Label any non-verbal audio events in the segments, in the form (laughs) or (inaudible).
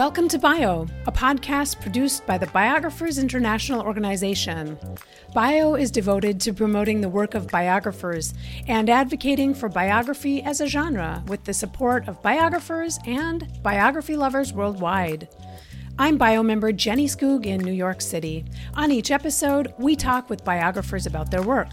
Welcome to Bio, a podcast produced by the Biographers International Organization. Bio is devoted to promoting the work of biographers and advocating for biography as a genre with the support of biographers and biography lovers worldwide. I'm bio member Jenny Skoog in New York City. On each episode, we talk with biographers about their work.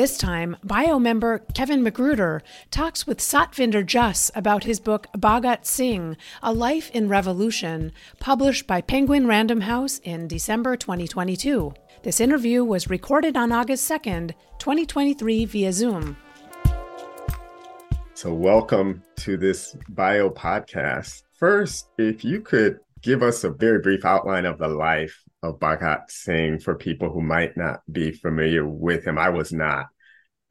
This time, bio member Kevin Magruder talks with Satvinder Juss about his book Bhagat Singh A Life in Revolution, published by Penguin Random House in December 2022. This interview was recorded on August 2nd, 2023, via Zoom. So, welcome to this bio podcast. First, if you could give us a very brief outline of the life of Bhagat Singh for people who might not be familiar with him. I was not.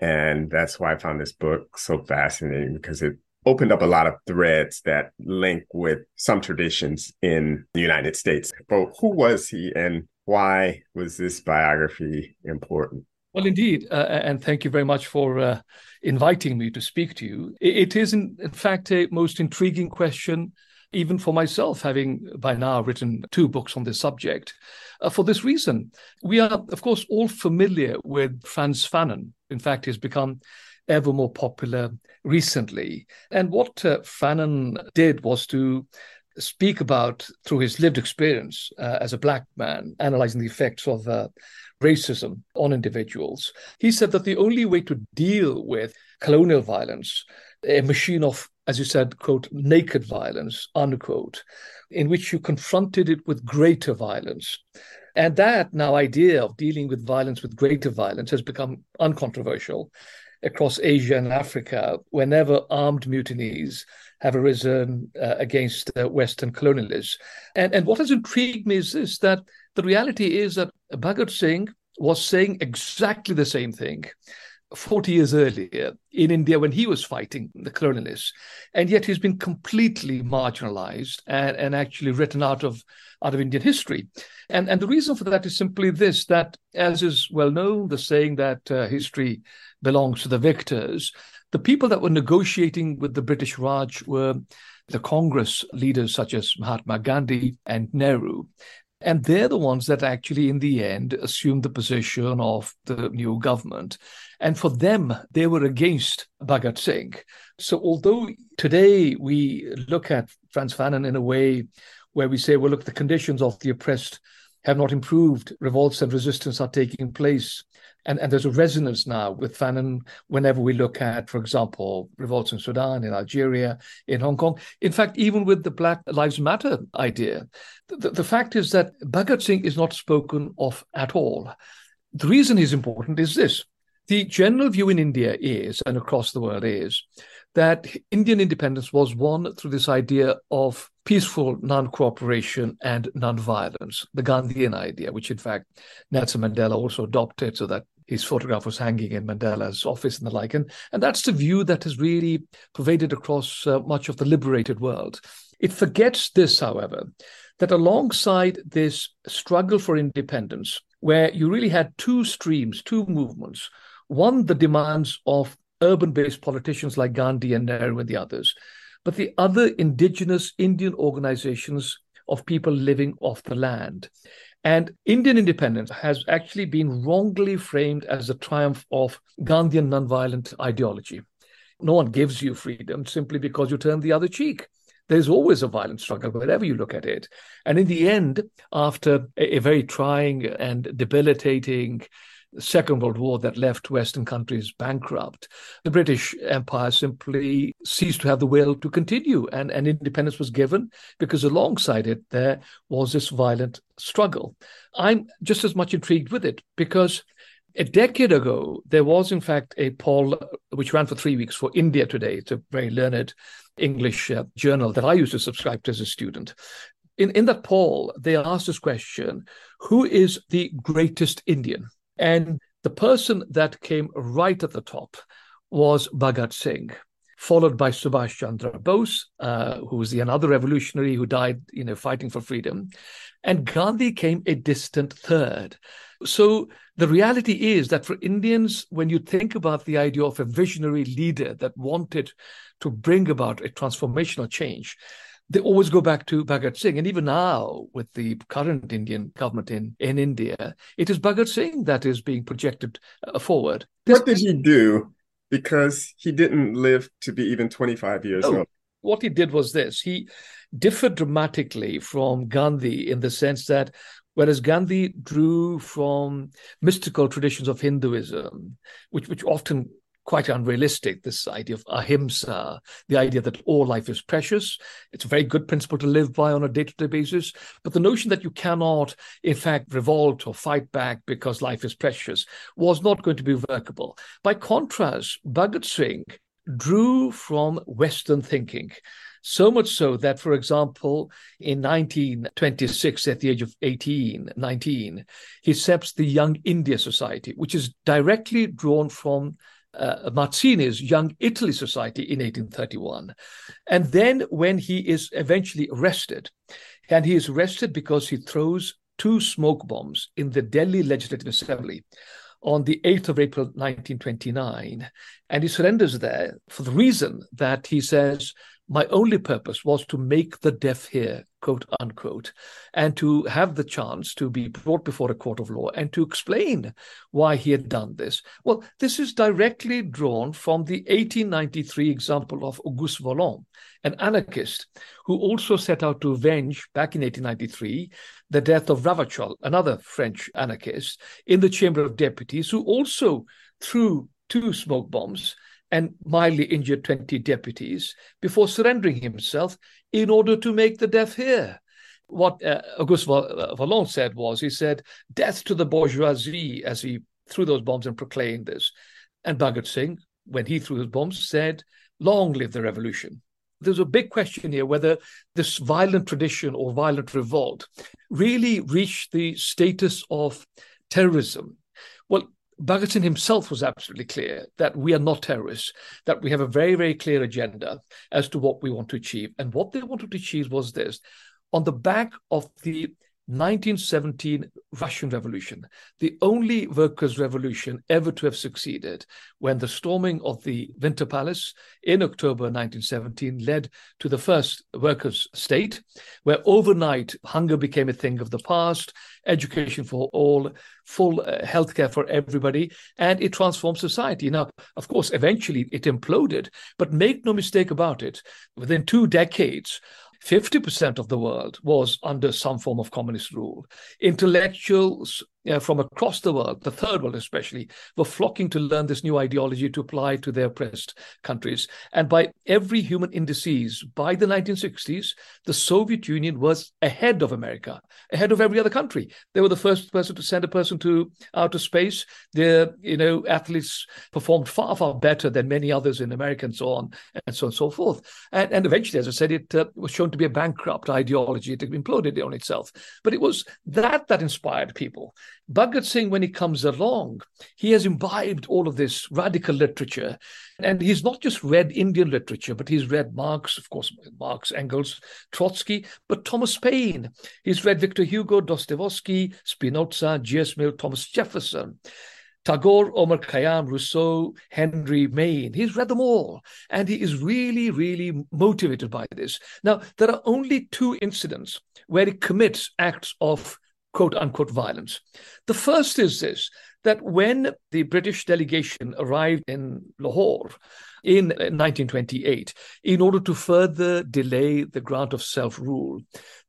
And that's why I found this book so fascinating because it opened up a lot of threads that link with some traditions in the United States. But who was he and why was this biography important? Well, indeed. Uh, and thank you very much for uh, inviting me to speak to you. It is, in, in fact, a most intriguing question even for myself, having by now written two books on this subject. Uh, for this reason, we are, of course, all familiar with Frantz Fanon. In fact, he's become ever more popular recently. And what uh, Fanon did was to speak about, through his lived experience uh, as a black man, analyzing the effects of uh, racism on individuals. He said that the only way to deal with colonial violence, a machine of as you said, quote, naked violence, unquote, in which you confronted it with greater violence. And that now idea of dealing with violence with greater violence has become uncontroversial across Asia and Africa whenever armed mutinies have arisen uh, against uh, Western colonialists. And, and what has intrigued me is this that the reality is that Bhagat Singh was saying exactly the same thing 40 years earlier in India when he was fighting the colonialists. And yet he's been completely marginalized and, and actually written out of out of Indian history. And, and the reason for that is simply this that, as is well known, the saying that uh, history belongs to the victors, the people that were negotiating with the British Raj were the Congress leaders such as Mahatma Gandhi and Nehru. And they're the ones that actually, in the end, assumed the position of the new government. And for them, they were against Bhagat Singh. So, although today we look at Frantz Fanon in a way where we say, well, look, the conditions of the oppressed have not improved, revolts and resistance are taking place. And, and there's a resonance now with Fanon whenever we look at, for example, revolts in Sudan, in Algeria, in Hong Kong. In fact, even with the Black Lives Matter idea, the, the fact is that Bhagat Singh is not spoken of at all. The reason he's important is this. The general view in India is, and across the world is, that Indian independence was won through this idea of peaceful non-cooperation and non-violence, the Gandhian idea, which in fact Nelson Mandela also adopted so that his photograph was hanging in Mandela's office and the like. And, and that's the view that has really pervaded across uh, much of the liberated world. It forgets this, however, that alongside this struggle for independence, where you really had two streams, two movements, one, the demands of urban based politicians like Gandhi and Nehru and the others, but the other indigenous Indian organizations of people living off the land. And Indian independence has actually been wrongly framed as a triumph of Gandhian nonviolent ideology. No one gives you freedom simply because you turn the other cheek. There's always a violent struggle wherever you look at it. And in the end, after a, a very trying and debilitating Second World War that left Western countries bankrupt, the British Empire simply ceased to have the will to continue, and, and independence was given because alongside it there was this violent struggle. I'm just as much intrigued with it because a decade ago, there was, in fact, a poll which ran for three weeks for India Today. It's a very learned English uh, journal that I used to subscribe to as a student. In, in that poll, they asked this question Who is the greatest Indian? And the person that came right at the top was Bhagat Singh, followed by Subhash Chandra Bose, uh, who was the another revolutionary who died, you know, fighting for freedom. And Gandhi came a distant third. So the reality is that for Indians, when you think about the idea of a visionary leader that wanted to bring about a transformational change, they always go back to Bhagat Singh. And even now, with the current Indian government in, in India, it is Bhagat Singh that is being projected uh, forward. What did he do? Because he didn't live to be even 25 years oh, old. What he did was this he differed dramatically from Gandhi in the sense that whereas Gandhi drew from mystical traditions of Hinduism, which, which often quite unrealistic, this idea of ahimsa, the idea that all life is precious. It's a very good principle to live by on a day to day basis. But the notion that you cannot, in fact, revolt or fight back because life is precious was not going to be workable. By contrast, Bhagat Singh drew from Western thinking. So much so that, for example, in 1926, at the age of 18, 19, he sets the Young India Society, which is directly drawn from uh, Mazzini's Young Italy Society in 1831. And then when he is eventually arrested, and he is arrested because he throws two smoke bombs in the Delhi Legislative Assembly on the 8th of April 1929. And he surrenders there for the reason that he says, My only purpose was to make the deaf hear quote unquote, and to have the chance to be brought before a court of law and to explain why he had done this. Well, this is directly drawn from the 1893 example of Auguste Vaillant, an anarchist who also set out to avenge, back in 1893, the death of Ravachol, another French anarchist, in the Chamber of Deputies, who also threw two smoke bombs and mildly injured 20 deputies before surrendering himself in order to make the deaf hear. What uh, Auguste uh, said was, he said, death to the bourgeoisie, as he threw those bombs and proclaimed this. And Bhagat Singh, when he threw his bombs, said, long live the revolution. There's a big question here whether this violent tradition or violent revolt really reached the status of terrorism. Well, Bhagat himself was absolutely clear that we are not terrorists, that we have a very, very clear agenda as to what we want to achieve. And what they wanted to achieve was this on the back of the 1917 Russian Revolution, the only workers' revolution ever to have succeeded, when the storming of the Winter Palace in October 1917 led to the first workers' state, where overnight hunger became a thing of the past, education for all, full uh, healthcare for everybody, and it transformed society. Now, of course, eventually it imploded, but make no mistake about it, within two decades, 50% of the world was under some form of communist rule. Intellectuals uh, from across the world, the third world especially, were flocking to learn this new ideology to apply to their oppressed countries. And by every human indices, by the 1960s, the Soviet Union was ahead of America, ahead of every other country. They were the first person to send a person to outer space. Their, you know, athletes performed far, far better than many others in America and so on, and so on and so forth. And, and eventually, as I said, it uh, was shown to be a bankrupt ideology. It imploded on itself. But it was that that inspired people. Bhagat Singh, when he comes along, he has imbibed all of this radical literature. And he's not just read Indian literature, but he's read Marx, of course, Marx, Engels, Trotsky, but Thomas Paine. He's read Victor Hugo, Dostoevsky, Spinoza, J.S. Mill, Thomas Jefferson. Tagore, Omar Khayyam, Rousseau, Henry Maine. He's read them all. And he is really, really motivated by this. Now, there are only two incidents where he commits acts of quote unquote violence. The first is this that when the British delegation arrived in Lahore in uh, 1928, in order to further delay the grant of self rule,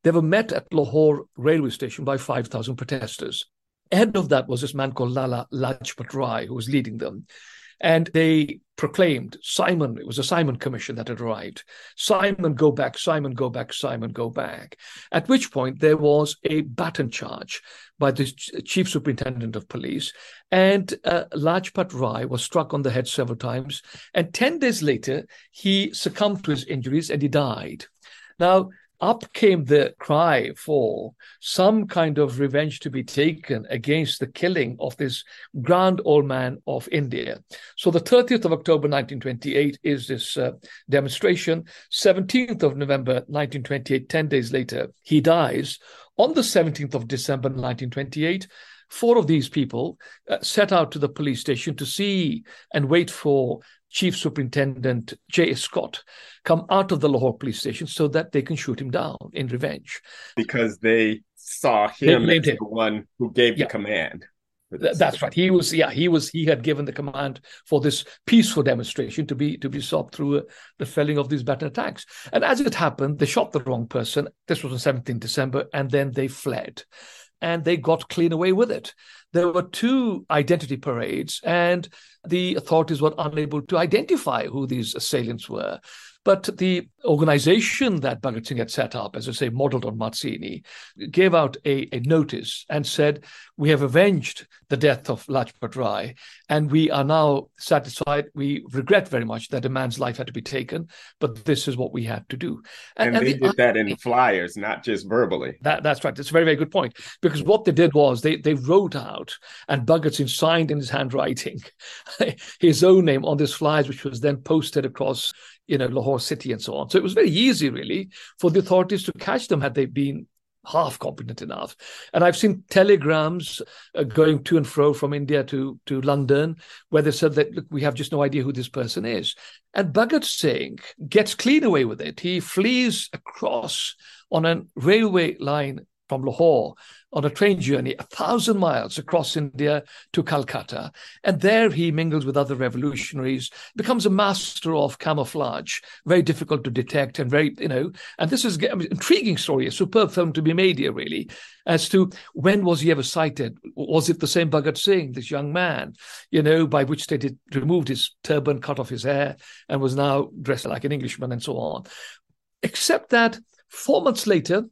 they were met at Lahore railway station by 5,000 protesters. Ahead of that was this man called Lala Lajpat Rai, who was leading them. And they proclaimed Simon, it was a Simon commission that had arrived. Simon, go back, Simon, go back, Simon, go back. At which point there was a baton charge by the chief superintendent of police, and uh, Lajpat Rai was struck on the head several times. And 10 days later, he succumbed to his injuries and he died. Now, up came the cry for some kind of revenge to be taken against the killing of this grand old man of India. So the 30th of October 1928 is this uh, demonstration. 17th of November 1928, 10 days later, he dies. On the 17th of December 1928, four of these people uh, set out to the police station to see and wait for Chief Superintendent J. Scott come out of the Lahore police station so that they can shoot him down in revenge. Because they saw him as the one who gave yeah. the command. That's right. He was, yeah, he was. He had given the command for this peaceful demonstration to be to be stopped through uh, the felling of these baton attacks. And as it happened, they shot the wrong person. This was on 17 December, and then they fled, and they got clean away with it. There were two identity parades, and the authorities were unable to identify who these assailants were. But the organization that Bhagat Singh had set up, as I say, modeled on Mazzini, gave out a, a notice and said, We have avenged the death of Lajpat Rai, and we are now satisfied. We regret very much that a man's life had to be taken, but this is what we had to do. And, and, and they the, did that in flyers, not just verbally. That, that's right. That's a very, very good point. Because what they did was they, they wrote out, and Bhagat Singh signed in his handwriting (laughs) his own name on these flyers, which was then posted across you know, Lahore city and so on. So it was very easy, really, for the authorities to catch them had they been half competent enough. And I've seen telegrams uh, going to and fro from India to, to London where they said that, look, we have just no idea who this person is. And Bhagat Singh gets clean away with it. He flees across on a railway line from Lahore on a train journey, a thousand miles across India to Calcutta. And there he mingles with other revolutionaries, becomes a master of camouflage, very difficult to detect and very, you know, and this is an intriguing story, a superb film to be made here, really, as to when was he ever sighted? Was it the same Bhagat Singh, this young man, you know, by which they did, removed his turban, cut off his hair, and was now dressed like an Englishman and so on. Except that four months later,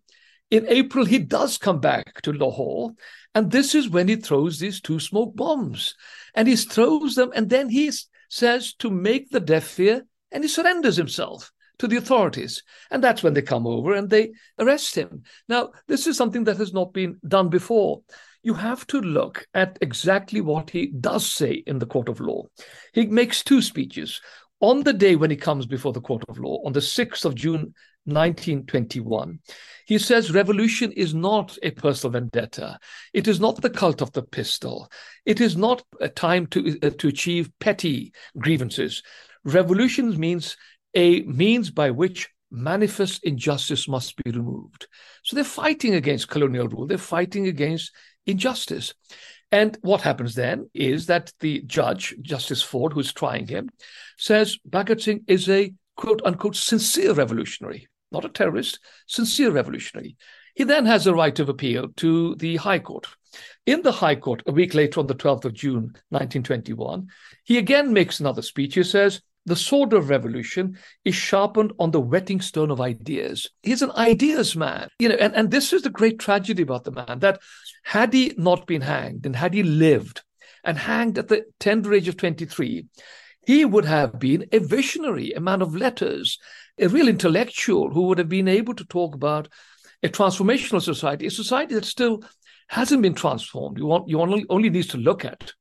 in April, he does come back to Lahore, and this is when he throws these two smoke bombs. And he throws them, and then he says to make the death fear, and he surrenders himself to the authorities. And that's when they come over and they arrest him. Now, this is something that has not been done before. You have to look at exactly what he does say in the court of law. He makes two speeches. On the day when he comes before the court of law, on the 6th of June 1921. He says revolution is not a personal vendetta. It is not the cult of the pistol. It is not a time to, uh, to achieve petty grievances. Revolution means a means by which manifest injustice must be removed. So they're fighting against colonial rule, they're fighting against injustice. And what happens then is that the judge, Justice Ford, who's trying him, says Bhagat Singh is a quote unquote sincere revolutionary not a terrorist, sincere revolutionary. He then has a right of appeal to the High Court. In the High Court, a week later, on the 12th of June, 1921, he again makes another speech. He says, The sword of revolution is sharpened on the whetting stone of ideas. He's an ideas man. You know, and, and this is the great tragedy about the man that had he not been hanged and had he lived and hanged at the tender age of 23, he would have been a visionary, a man of letters, a real intellectual who would have been able to talk about a transformational society, a society that still hasn't been transformed. You want you only only needs to look at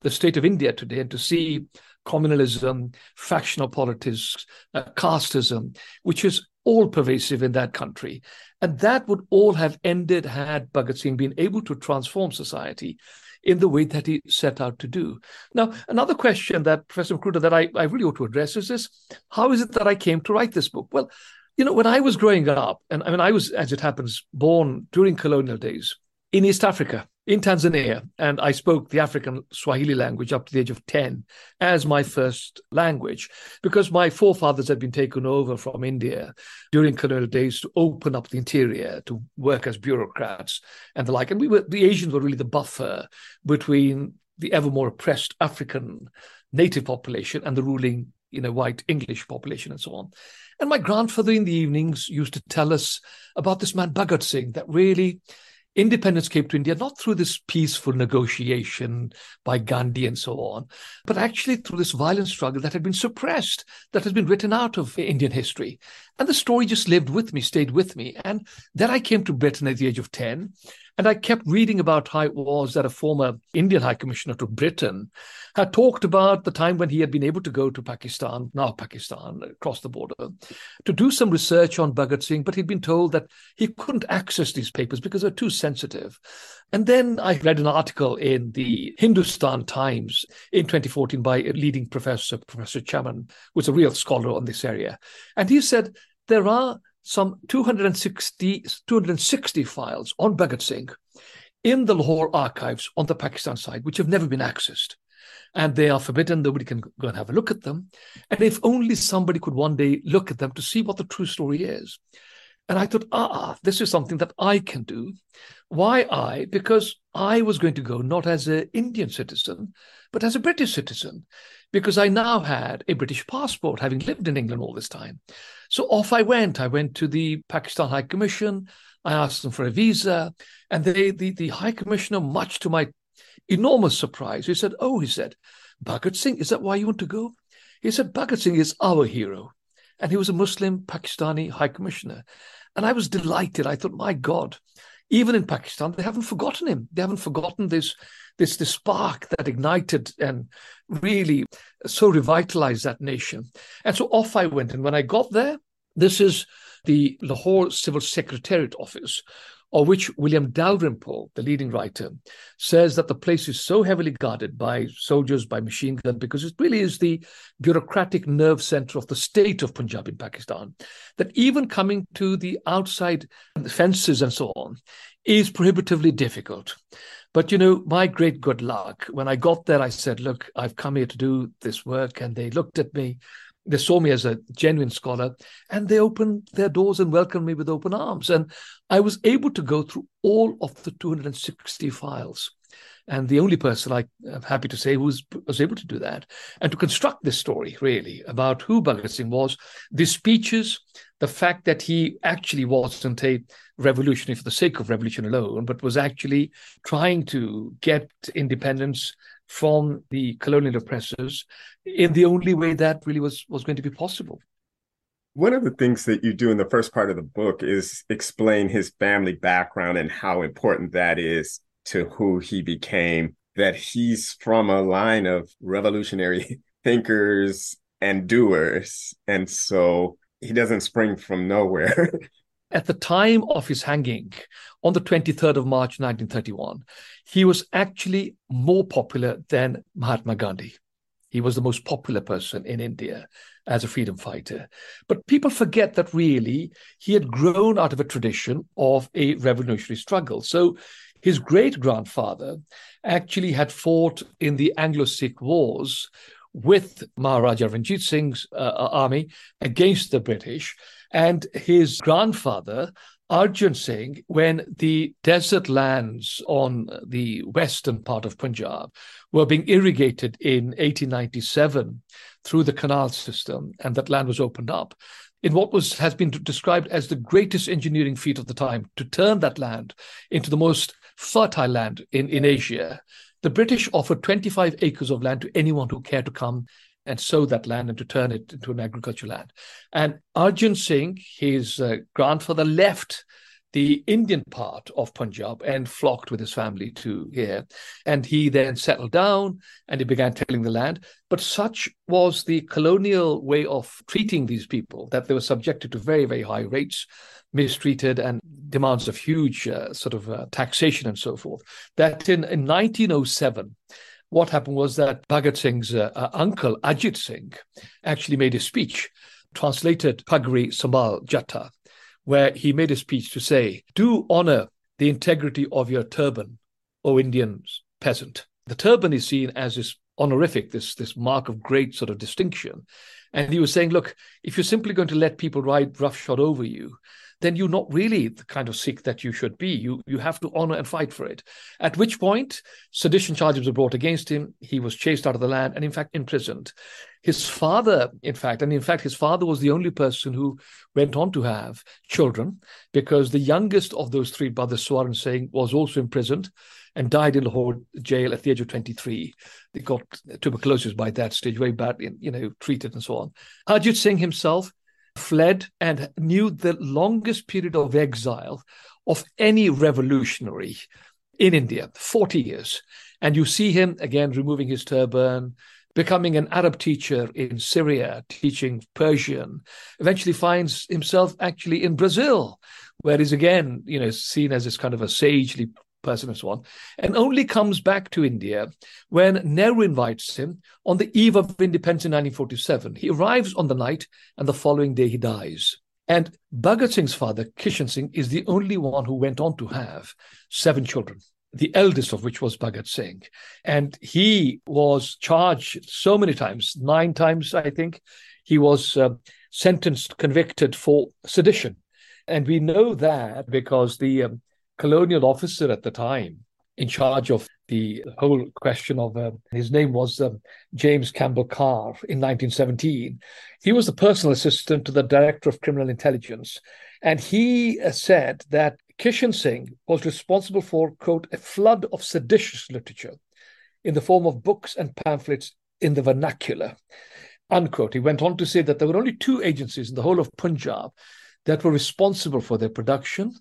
the state of India today and to see communalism, factional politics, uh, casteism, which is all pervasive in that country. And that would all have ended had Bhagat Singh been able to transform society in the way that he set out to do. Now, another question that Professor Magruder that I, I really ought to address is this: How is it that I came to write this book? Well, you know, when I was growing up, and I mean, I was, as it happens, born during colonial days in East Africa in Tanzania, and I spoke the African Swahili language up to the age of 10 as my first language because my forefathers had been taken over from India during colonial days to open up the interior, to work as bureaucrats and the like. And we were, the Asians were really the buffer between the ever more oppressed African native population and the ruling, you know, white English population and so on. And my grandfather in the evenings used to tell us about this man Bhagat Singh that really independence came to India not through this peaceful negotiation by Gandhi and so on, but actually through this violent struggle that had been suppressed, that has been written out of Indian history. And the story just lived with me, stayed with me. And then I came to Britain at the age of 10. And I kept reading about how it was that a former Indian High Commissioner to Britain had talked about the time when he had been able to go to Pakistan, now Pakistan, across the border, to do some research on Bhagat Singh, but he'd been told that he couldn't access these papers because they're too sensitive. And then I read an article in the Hindustan Times in 2014 by a leading professor, Professor Chaman, who's a real scholar on this area. And he said there are some 260, 260 files on Bhagat Singh in the Lahore archives on the Pakistan side, which have never been accessed. And they are forbidden. Nobody can go and have a look at them. And if only somebody could one day look at them to see what the true story is. And I thought, ah, this is something that I can do. Why I? Because I was going to go not as an Indian citizen, but as a British citizen, because I now had a British passport, having lived in England all this time. So off I went. I went to the Pakistan High Commission. I asked them for a visa, and they, the, the High Commissioner, much to my enormous surprise, he said, Oh, he said, Bhagat Singh, is that why you want to go? He said, Bhagat Singh is our hero. And he was a Muslim Pakistani High Commissioner. And I was delighted. I thought, my God, even in Pakistan, they haven't forgotten him. They haven't forgotten this, this, this spark that ignited and really so revitalized that nation. And so off I went. And when I got there, this is the Lahore Civil Secretariat Office, of which William Dalrymple, the leading writer, says that the place is so heavily guarded by soldiers, by machine gun, because it really is the bureaucratic nerve center of the state of Punjab in Pakistan, that even coming to the outside fences and so on is prohibitively difficult. But you know, my great good luck, when I got there, I said, Look, I've come here to do this work. And they looked at me they saw me as a genuine scholar and they opened their doors and welcomed me with open arms. And I was able to go through all of the 260 files. And the only person I am happy to say who was, was able to do that and to construct this story really about who Bhagat Singh was, the speeches, the fact that he actually wasn't a revolutionary for the sake of revolution alone, but was actually trying to get independence from the colonial oppressors in the only way that really was was going to be possible. One of the things that you do in the first part of the book is explain his family background and how important that is to who he became. That he's from a line of revolutionary (laughs) thinkers and doers. And so he doesn't spring from nowhere. (laughs) At the time of his hanging on the 23rd of March 1931, he was actually more popular than Mahatma Gandhi. He was the most popular person in India as a freedom fighter. But people forget that really he had grown out of a tradition of a revolutionary struggle. So his great grandfather actually had fought in the Anglo Sikh Wars with Maharaja Ranjit Singh's uh, army against the British. And his grandfather Arjun Singh when the desert lands on the western part of Punjab were being irrigated in 1897 through the canal system, and that land was opened up. In what was has been described as the greatest engineering feat of the time, to turn that land into the most fertile land in, in Asia, the British offered 25 acres of land to anyone who cared to come and sow that land and to turn it into an agricultural land. And Arjun Singh, his uh, grandfather, left the Indian part of Punjab and flocked with his family to here. And he then settled down and he began tilling the land. But such was the colonial way of treating these people that they were subjected to very, very high rates, mistreated, and demands of huge uh, sort of uh, taxation and so forth. That in, in 1907, what happened was that Bhagat Singh's uh, uh, uncle, Ajit Singh, actually made a speech, translated Pagri Samal Jatta, where he made a speech to say, Do honor the integrity of your turban, O Indian peasant. The turban is seen as this honorific, this, this mark of great sort of distinction. And he was saying, look, if you're simply going to let people ride roughshod over you, then you're not really the kind of Sikh that you should be. You you have to honor and fight for it. At which point, sedition charges were brought against him. He was chased out of the land and, in fact, imprisoned. His father, in fact, and in fact, his father was the only person who went on to have children because the youngest of those three brothers, Swaran Singh, was also imprisoned and died in Lahore jail at the age of 23. They got tuberculosis by that stage, very badly, you know, treated and so on. Ajit Singh himself fled and knew the longest period of exile of any revolutionary in India, 40 years. And you see him again removing his turban, becoming an Arab teacher in Syria, teaching Persian, eventually finds himself actually in Brazil, where he's again, you know, seen as this kind of a sagely person and so on, and only comes back to India when Nehru invites him on the eve of independence in 1947. He arrives on the night, and the following day he dies. And Bhagat Singh's father, Kishan Singh, is the only one who went on to have seven children the eldest of which was Bhagat Singh. And he was charged so many times, nine times, I think. He was uh, sentenced, convicted for sedition. And we know that because the um, colonial officer at the time, in charge of the whole question of uh, his name was um, James Campbell Carr in 1917. He was the personal assistant to the director of criminal intelligence. And he uh, said that Kishan Singh was responsible for, quote, a flood of seditious literature in the form of books and pamphlets in the vernacular, unquote. He went on to say that there were only two agencies in the whole of Punjab that were responsible for their production.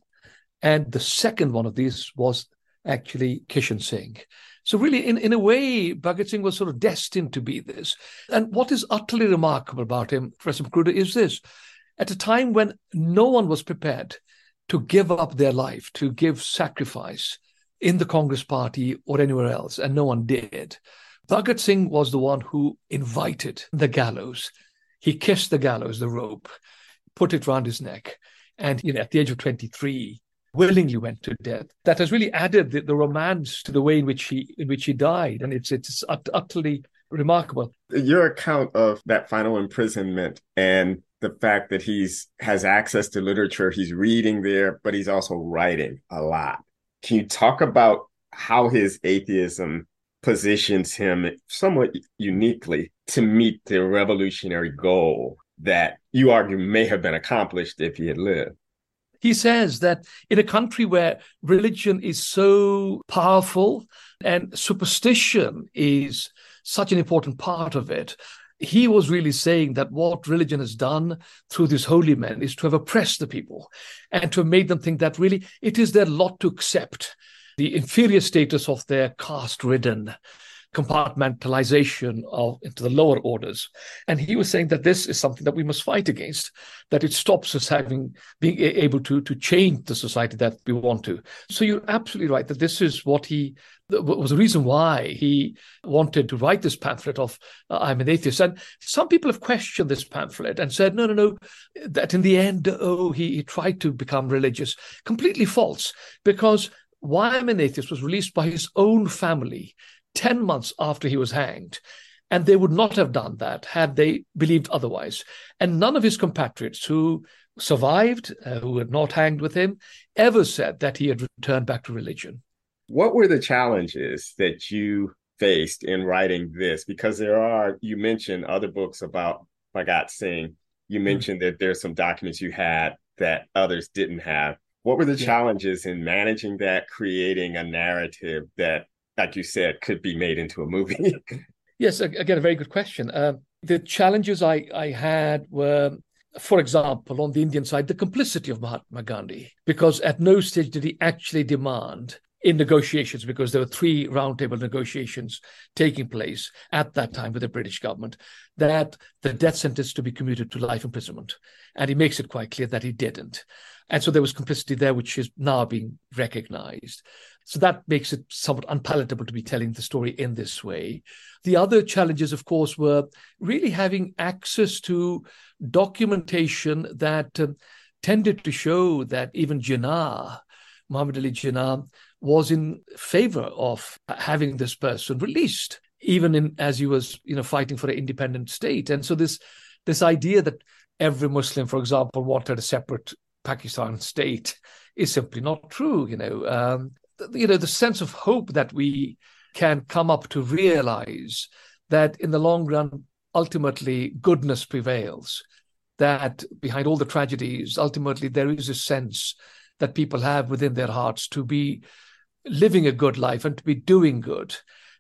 And the second one of these was actually Kishan Singh. So, really, in, in a way, Bhagat Singh was sort of destined to be this. And what is utterly remarkable about him, Professor Magruder, is this at a time when no one was prepared to give up their life, to give sacrifice in the Congress party or anywhere else, and no one did. Bhagat Singh was the one who invited the gallows. He kissed the gallows, the rope, put it round his neck, and you know, at the age of 23, willingly went to death. That has really added the, the romance to the way in which he in which he died, and it's it's utterly remarkable. Your account of that final imprisonment and the fact that he's has access to literature, he's reading there, but he's also writing a lot. Can you talk about how his atheism positions him somewhat uniquely to meet the revolutionary goal that you argue may have been accomplished if he had lived? He says that in a country where religion is so powerful and superstition is such an important part of it, he was really saying that what religion has done through these holy men is to have oppressed the people and to have made them think that really it is their lot to accept the inferior status of their caste ridden compartmentalization of into the lower orders. And he was saying that this is something that we must fight against, that it stops us having being able to to change the society that we want to. So you're absolutely right that this is what he was the reason why he wanted to write this pamphlet of uh, I'm an atheist. And some people have questioned this pamphlet and said, no, no, no, that in the end, oh, he, he tried to become religious. Completely false, because why I'm an Atheist was released by his own family 10 months after he was hanged. And they would not have done that had they believed otherwise. And none of his compatriots who survived, uh, who were not hanged with him, ever said that he had returned back to religion. What were the challenges that you faced in writing this? Because there are, you mentioned other books about Bhagat Singh. You hmm. mentioned mm-hmm. that there's some documents you had that others didn't have. What were the yeah. challenges in managing that, creating a narrative that like you said, could be made into a movie? (laughs) yes, again, a very good question. Uh, the challenges I, I had were, for example, on the Indian side, the complicity of Mahatma Gandhi, because at no stage did he actually demand in negotiations, because there were three roundtable negotiations taking place at that time with the British government, that the death sentence to be commuted to life imprisonment. And he makes it quite clear that he didn't. And so there was complicity there, which is now being recognized. So that makes it somewhat unpalatable to be telling the story in this way. The other challenges, of course, were really having access to documentation that um, tended to show that even Jinnah, Muhammad Ali Jinnah, was in favor of having this person released, even in as he was, you know, fighting for an independent state. And so this this idea that every Muslim, for example, wanted a separate Pakistan state is simply not true. You know, um, you know the sense of hope that we can come up to realize that in the long run ultimately goodness prevails that behind all the tragedies ultimately there is a sense that people have within their hearts to be living a good life and to be doing good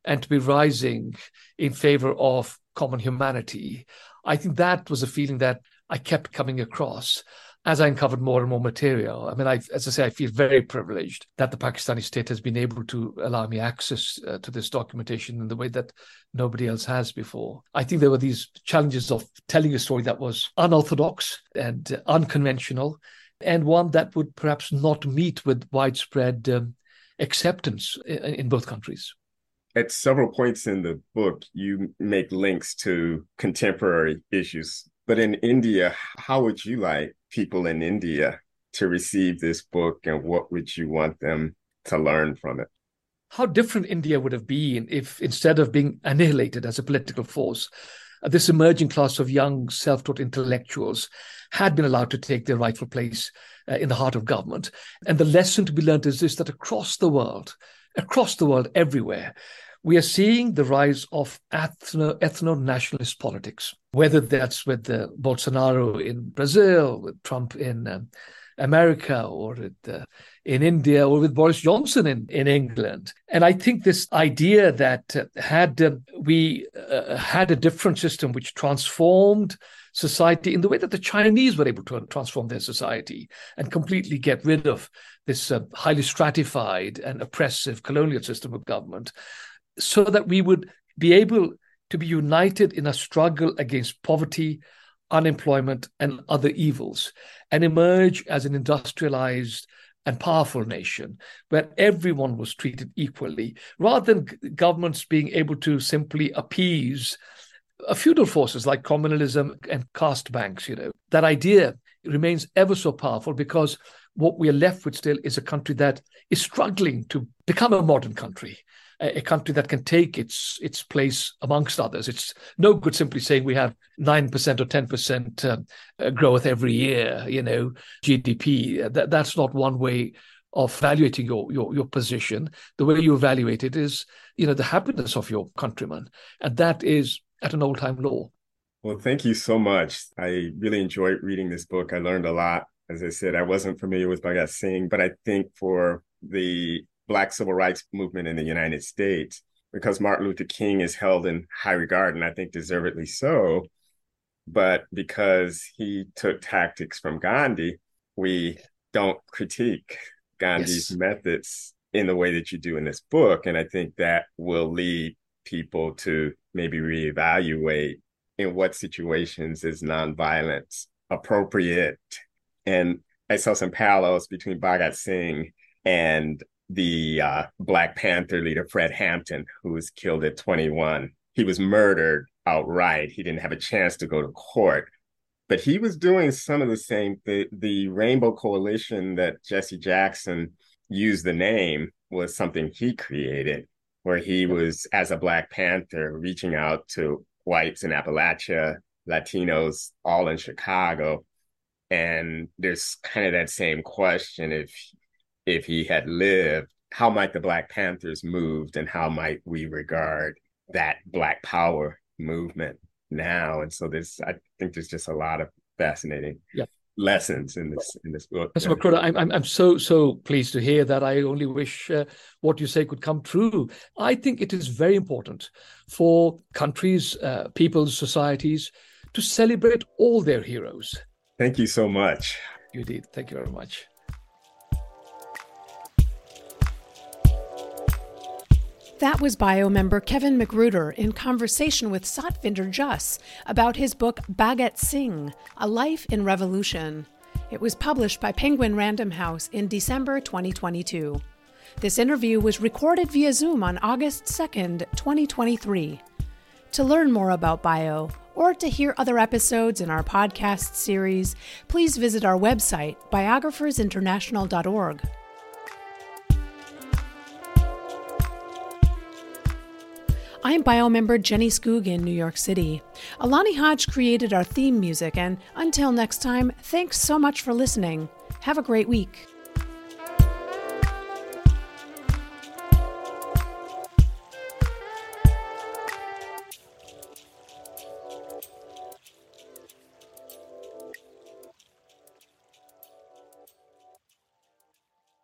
and to be rising in favor of common humanity. I think that was a feeling that i kept coming across as I uncovered more and more material, I mean, I, as I say, I feel very privileged that the Pakistani state has been able to allow me access uh, to this documentation in the way that nobody else has before. I think there were these challenges of telling a story that was unorthodox and uh, unconventional, and one that would perhaps not meet with widespread um, acceptance in, in both countries. At several points in the book, you make links to contemporary issues. But in India, how would you like people in India to receive this book and what would you want them to learn from it? How different India would have been if instead of being annihilated as a political force, uh, this emerging class of young self taught intellectuals had been allowed to take their rightful place uh, in the heart of government. And the lesson to be learned is this that across the world, across the world, everywhere, we are seeing the rise of ethno nationalist politics, whether that's with Bolsonaro in Brazil, with Trump in um, America, or uh, in India, or with Boris Johnson in, in England. And I think this idea that uh, had uh, we uh, had a different system which transformed society in the way that the Chinese were able to transform their society and completely get rid of this uh, highly stratified and oppressive colonial system of government so that we would be able to be united in a struggle against poverty, unemployment, and other evils, and emerge as an industrialized and powerful nation where everyone was treated equally, rather than governments being able to simply appease feudal forces like communalism and caste banks. You know that idea remains ever so powerful because what we are left with still is a country that is struggling to become a modern country a country that can take its its place amongst others. It's no good simply saying we have nine percent or ten percent uh, uh, growth every year. You know, GDP. That that's not one way of evaluating your, your your position. The way you evaluate it is, you know, the happiness of your countrymen, and that is at an all time low. Well, thank you so much. I really enjoyed reading this book. I learned a lot. As I said, I wasn't familiar with Bhagat Singh, but I think for the Black civil rights movement in the United States because Martin Luther King is held in high regard, and I think deservedly so. But because he took tactics from Gandhi, we don't critique Gandhi's yes. methods in the way that you do in this book. And I think that will lead people to maybe reevaluate in what situations is nonviolence appropriate. And I saw some parallels between Bhagat Singh and the uh, Black Panther leader, Fred Hampton, who was killed at 21. He was murdered outright. He didn't have a chance to go to court. But he was doing some of the same. The, the Rainbow Coalition that Jesse Jackson used the name was something he created, where he was, as a Black Panther, reaching out to whites in Appalachia, Latinos, all in Chicago. And there's kind of that same question if if he had lived, how might the Black Panthers moved and how might we regard that Black Power movement now? And so there's, I think there's just a lot of fascinating yeah. lessons in this in this book. Mr. I'm, I'm I'm so so pleased to hear that. I only wish uh, what you say could come true. I think it is very important for countries, uh, peoples, societies to celebrate all their heroes. Thank you so much. You did. Thank you very much. That was bio member Kevin Magruder in conversation with Satvinder Juss about his book Bhagat Singh A Life in Revolution. It was published by Penguin Random House in December 2022. This interview was recorded via Zoom on August 2nd, 2023. To learn more about bio or to hear other episodes in our podcast series, please visit our website, biographersinternational.org. I'm bio member Jenny Skoog in New York City. Alani Hodge created our theme music, and until next time, thanks so much for listening. Have a great week.